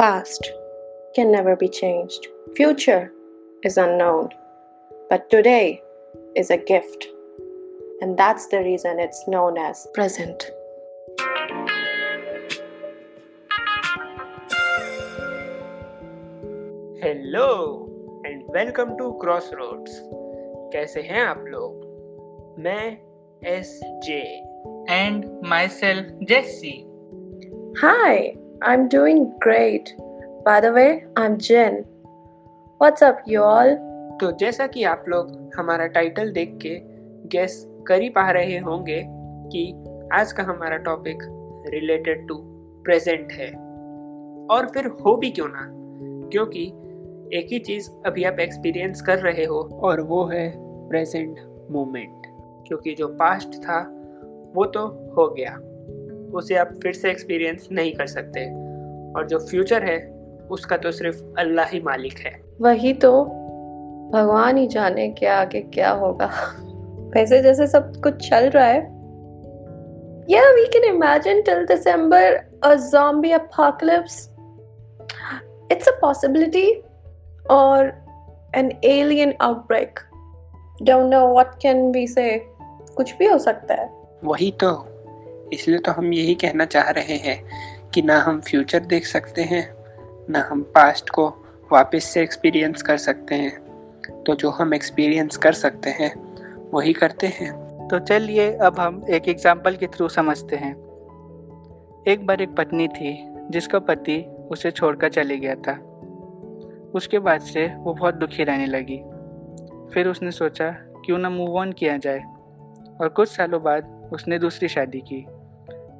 Past can never be changed. Future is unknown. But today is a gift. And that's the reason it's known as present. Hello and welcome to crossroads कैसे हैं आप लोग मैं S J and myself Jesse. Hi, I'm doing great. By the way, I'm Jen. What's up, you all? तो जैसा कि आप लोग हमारा टाइटल देख के गेस कर ही पा रहे होंगे कि आज का हमारा टॉपिक रिलेटेड टू प्रेजेंट है और फिर हो भी क्यों ना क्योंकि एक ही चीज़ अभी आप एक्सपीरियंस कर रहे हो और वो है प्रेजेंट मोमेंट क्योंकि जो पास्ट था वो तो हो गया उसे आप फिर से एक्सपीरियंस नहीं कर सकते और जो फ्यूचर है उसका तो सिर्फ़ अल्लाह ही मालिक है वही तो भगवान ही जाने के आगे क्या होगा वैसे जैसे सब कुछ चल रहा है Yeah, we can imagine till December a zombie apocalypse. It's a possibility or an alien outbreak. Don't know what can we say. कुछ भी हो सकता है वही तो इसलिए तो हम यही कहना चाह रहे हैं कि ना हम फ्यूचर देख सकते हैं, ना हम पास्ट को वापस से एक्सपीरियंस कर सकते हैं। तो जो हम एक्सपीरियंस कर सकते हैं, वही करते हैं। तो चलिए, अब हम एक एग्ज़ाम्पल के थ्रू समझते हैं। एक बार एक पत्नी थी, जिसका पति उसे छोड़कर चले गया था। उसके बाद से वो बहुत दुखी रहने लगी। फिर उसने सोचा, क्यों ना मूव ऑन किया जाए? और कुछ सालों बाद उसने दूसरी शादी की।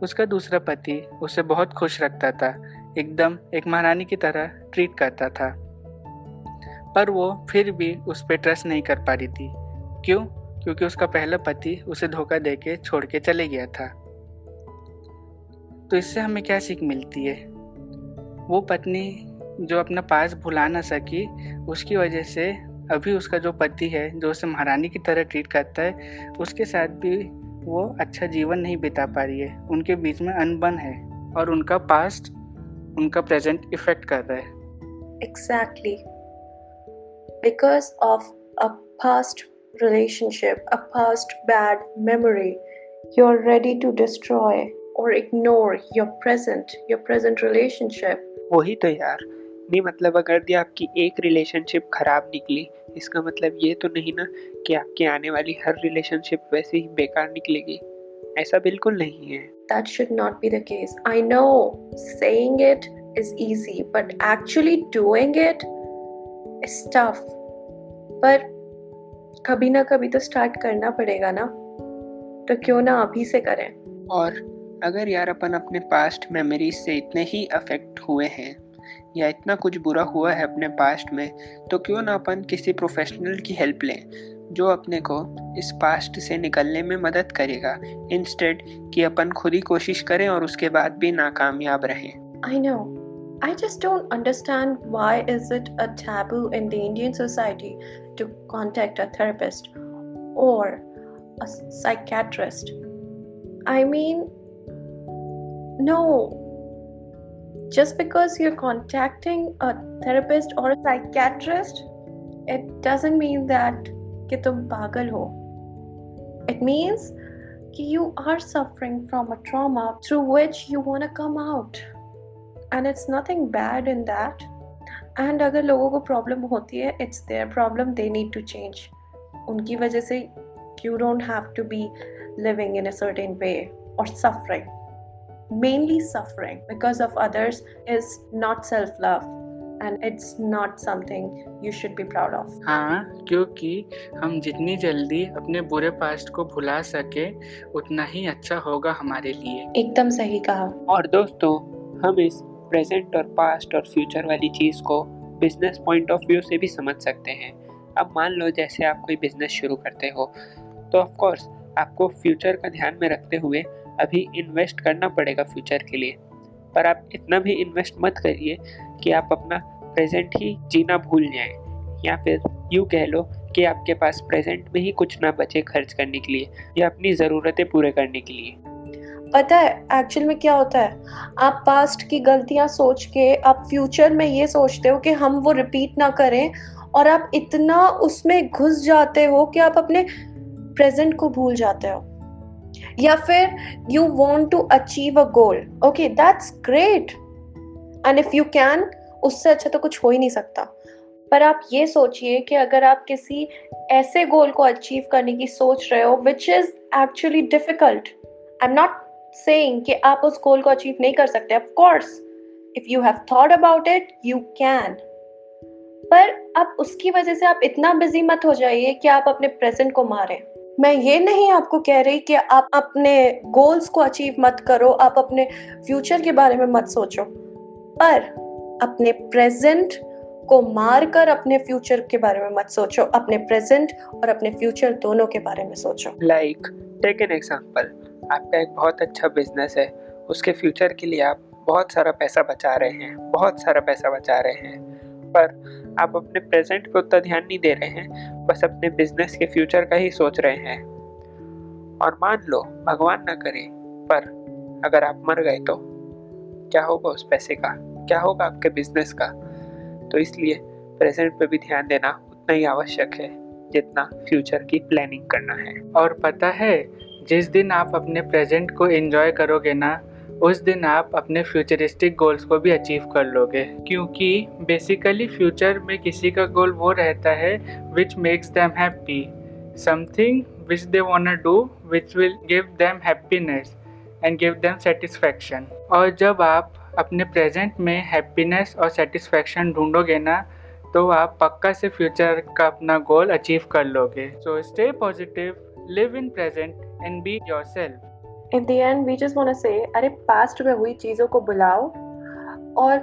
उसका दूसरा पति उसे बहुत खुश रखता था, एकदम एक महारानी की तरह ट्रीट करता था। पर वो फिर भी उस पर ट्रस्ट नहीं कर पा रही थी। क्यों? क्योंकि उसका पहला पति उसे धोखा दे के छोड़ के चले गया था। तो इससे हमें क्या सीख मिलती है? वो पत्नी जो अपना पास भुला ना सकी, उसकी वजह से अभी उसका जो पति है, जो उसे महारानी की तरह ट्रीट करता है, उसके साथ भी वो अच्छा जीवन नहीं बिता पा रही है। उनके बीच में अनबन है और उनका पास्ट उनका प्रेजेंट इफ़ेक्ट कर रहा है। Exactly because of a past relationship a past bad memory you are ready to destroy और ignore your present your present relationship वही तो यार। नहीं मतलब अगर दिया आपकी एक रिलेशनशिप खराब निकली इसका मतलब ये तो नहीं ना कि आपकी आने वाली हर रिलेशनशिप वैसे ही बेकार निकलेगी। ऐसा बिल्कुल नहीं है। That should not be the case. I know saying it is easy but actually doing it is tough. पर कभी ना कभी तो स्टार्ट करना पड़ेगा ना। तो क्यों ना अभी से करें। और अगर यार अपन अपने पास्ट मेमोरीज से इतने ही अफेक्ट हुए हैं या इतना कुछ बुरा हुआ है अपने पास्ट में तो क्यों ना अपन किसी प्रोफेशनल की हेल्प लें। जो अपने को इस पास्ट से निकलने में मदद करेगा। इंस्टेड कि अपन खुद ही कोशिश करें और उसके बाद भी नाकामयाब रहें। I know I just don't understand why is it a taboo in the Indian society to contact a therapist और a psychiatrist I mean no Just because you're contacting a therapist or a psychiatrist, it doesn't mean that कि तुम पागल हो। It means कि you are suffering from a trauma through which you want a come out and it's nothing bad in that and अगर लोगों को problem होती है it's their problem they need to change उनकी वजह से you don't have to be living in a certain way और suffering mainly suffering because of others is not self love and it's not something you should be proud of. हाँ क्योंकि हम जितनी जल्दी अपने बुरे पास्ट को भुला सके उतना ही अच्छा होगा हमारे लिए। एकदम सही कहा। और दोस्तों हम इस प्रेजेंट और पास्ट और फ्यूचर वाली चीज़ को बिज़नेस पॉइंट ऑफ़ व्यू से भी समझ सकते हैं। अब मान लो जैसे आप कोई बिज़नेस शुरू करते हो तो ऑफ़ कोर्स आपको फ्यूचर का ध्यान में रखते हुए अभी इन्वेस्ट करना पड़ेगा फ्यूचर के लिए। पर आप इतना भी इन्वेस्ट मत करिए कि आप अपना प्रेजेंट ही जीना भूल जाएँ। या फिर यूँ कह लो कि आपके पास प्रेजेंट में ही कुछ ना बचे खर्च करने के लिए या अपनी ज़रूरतें पूरे करने के लिए। पता है एक्चुअल में क्या होता है? आप पास्ट की गलतियाँ सोच के, आप फ्यूचर में ये सोचते हो कि हम वो रिपीट ना करें और आप इतना उसमें घुस जाते हो कि आप अपने प्रेजेंट को भूल जाते हो। या फिर you want to achieve a goal okay that's great and if you can उससे अच्छा तो कुछ हो ही नहीं सकता। पर आप ये सोचिए कि अगर आप किसी ऐसे गोल को अचीव करने की सोच रहे हो which is actually difficult I am not saying कि आप उस गोल को अचीव नहीं कर सकते of course if you have thought about it you can पर अब उसकी वजह से आप इतना बिज़ी मत हो जाइए कि आप अपने प्रेजेंट को मारें। मैं ये नहीं आपको कह रही कि आप अपने गोल्स को अचीव मत करो, आप अपने फ्यूचर के बारे में मत सोचो। पर अपने प्रेजेंट को मार कर अपने फ्यूचर के बारे में मत सोचो, अपने प्रेजेंट और अपने फ्यूचर दोनों के बारे में सोचो। लाइक टेक एन एग्जांपल आपका एक बहुत अच्छा बिज़नेस है। उसके फ्यूचर के लिए आप बहुत सारा पैसा बचा रहे हैं, बहुत सारा पैसा बचा रहे हैं। पर आप अपने प्रेजेंट पे उतना ध्यान नहीं दे रहे हैं, बस अपने बिज़नेस के फ्यूचर का ही सोच रहे हैं। और मान लो, भगवान ना करे, पर अगर आप मर गए तो? क्या होगा उस पैसे का? क्या होगा आपके बिज़नेस का? तो इसलिए प्रेजेंट पे भी ध्यान देना उतना ही आवश्यक है, जितना फ्यूचर की प्लानिंग करना है। और पता है, जिस दिन आप अपने प्रेजेंट को एंजॉय करोगे ना उस दिन आप अपने फ्यूचरिस्टिक गोल्स को भी अचीव कर लोगे। क्योंकि बेसिकली फ्यूचर में किसी का गोल वो रहता है which makes them happy something which they want do which will give them happiness and give them satisfaction और जब आप अपने प्रेजेंट में हैप्पीनेस और सेटिस्फैक्शन ढूंढोगे ना तो आप पक्का से फ्यूचर का अपना गोल अचीव कर लोगे। So stay positive live in present and be yourself in the end we just want say अरे पास्ट में हुई चीज़ों को बुलाओ और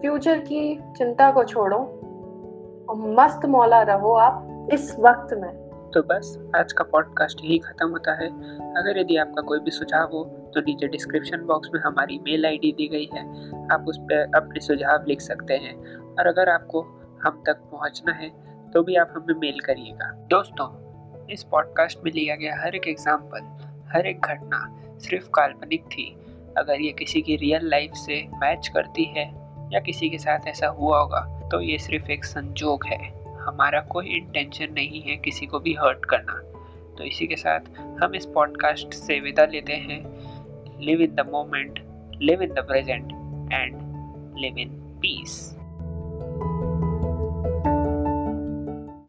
फ्यूचर की चिंता को छोड़ो और मस्त मौला रहो आप इस वक्त में. तो बस, आज का पॉडकास्ट यही ख़त्म होता है। अगर यदि आपका कोई भी सुझाव हो तो नीचे डिस्क्रिप्शन बॉक्स में हमारी मेल आईडी दी गई है। आप उस पर अपने सुझाव लिख सकते हैं। और अगर आपको हम तक पहुँचना है तो भी आप हमें मेल करिएगा। दोस्तों, इस पॉडकास्ट में लिया गया हर एक एग्ज़ाम्पल हर एक घटना सिर्फ़ काल्पनिक थी। अगर ये किसी की रियल लाइफ से मैच करती है या किसी के साथ ऐसा हुआ होगा तो ये सिर्फ़ एक संजोग है। हमारा कोई इंटेंशन नहीं है किसी को भी हर्ट करना। तो इसी के साथ हम इस पॉडकास्ट से विदा लेते हैं। Live in the moment live in the present and live in peace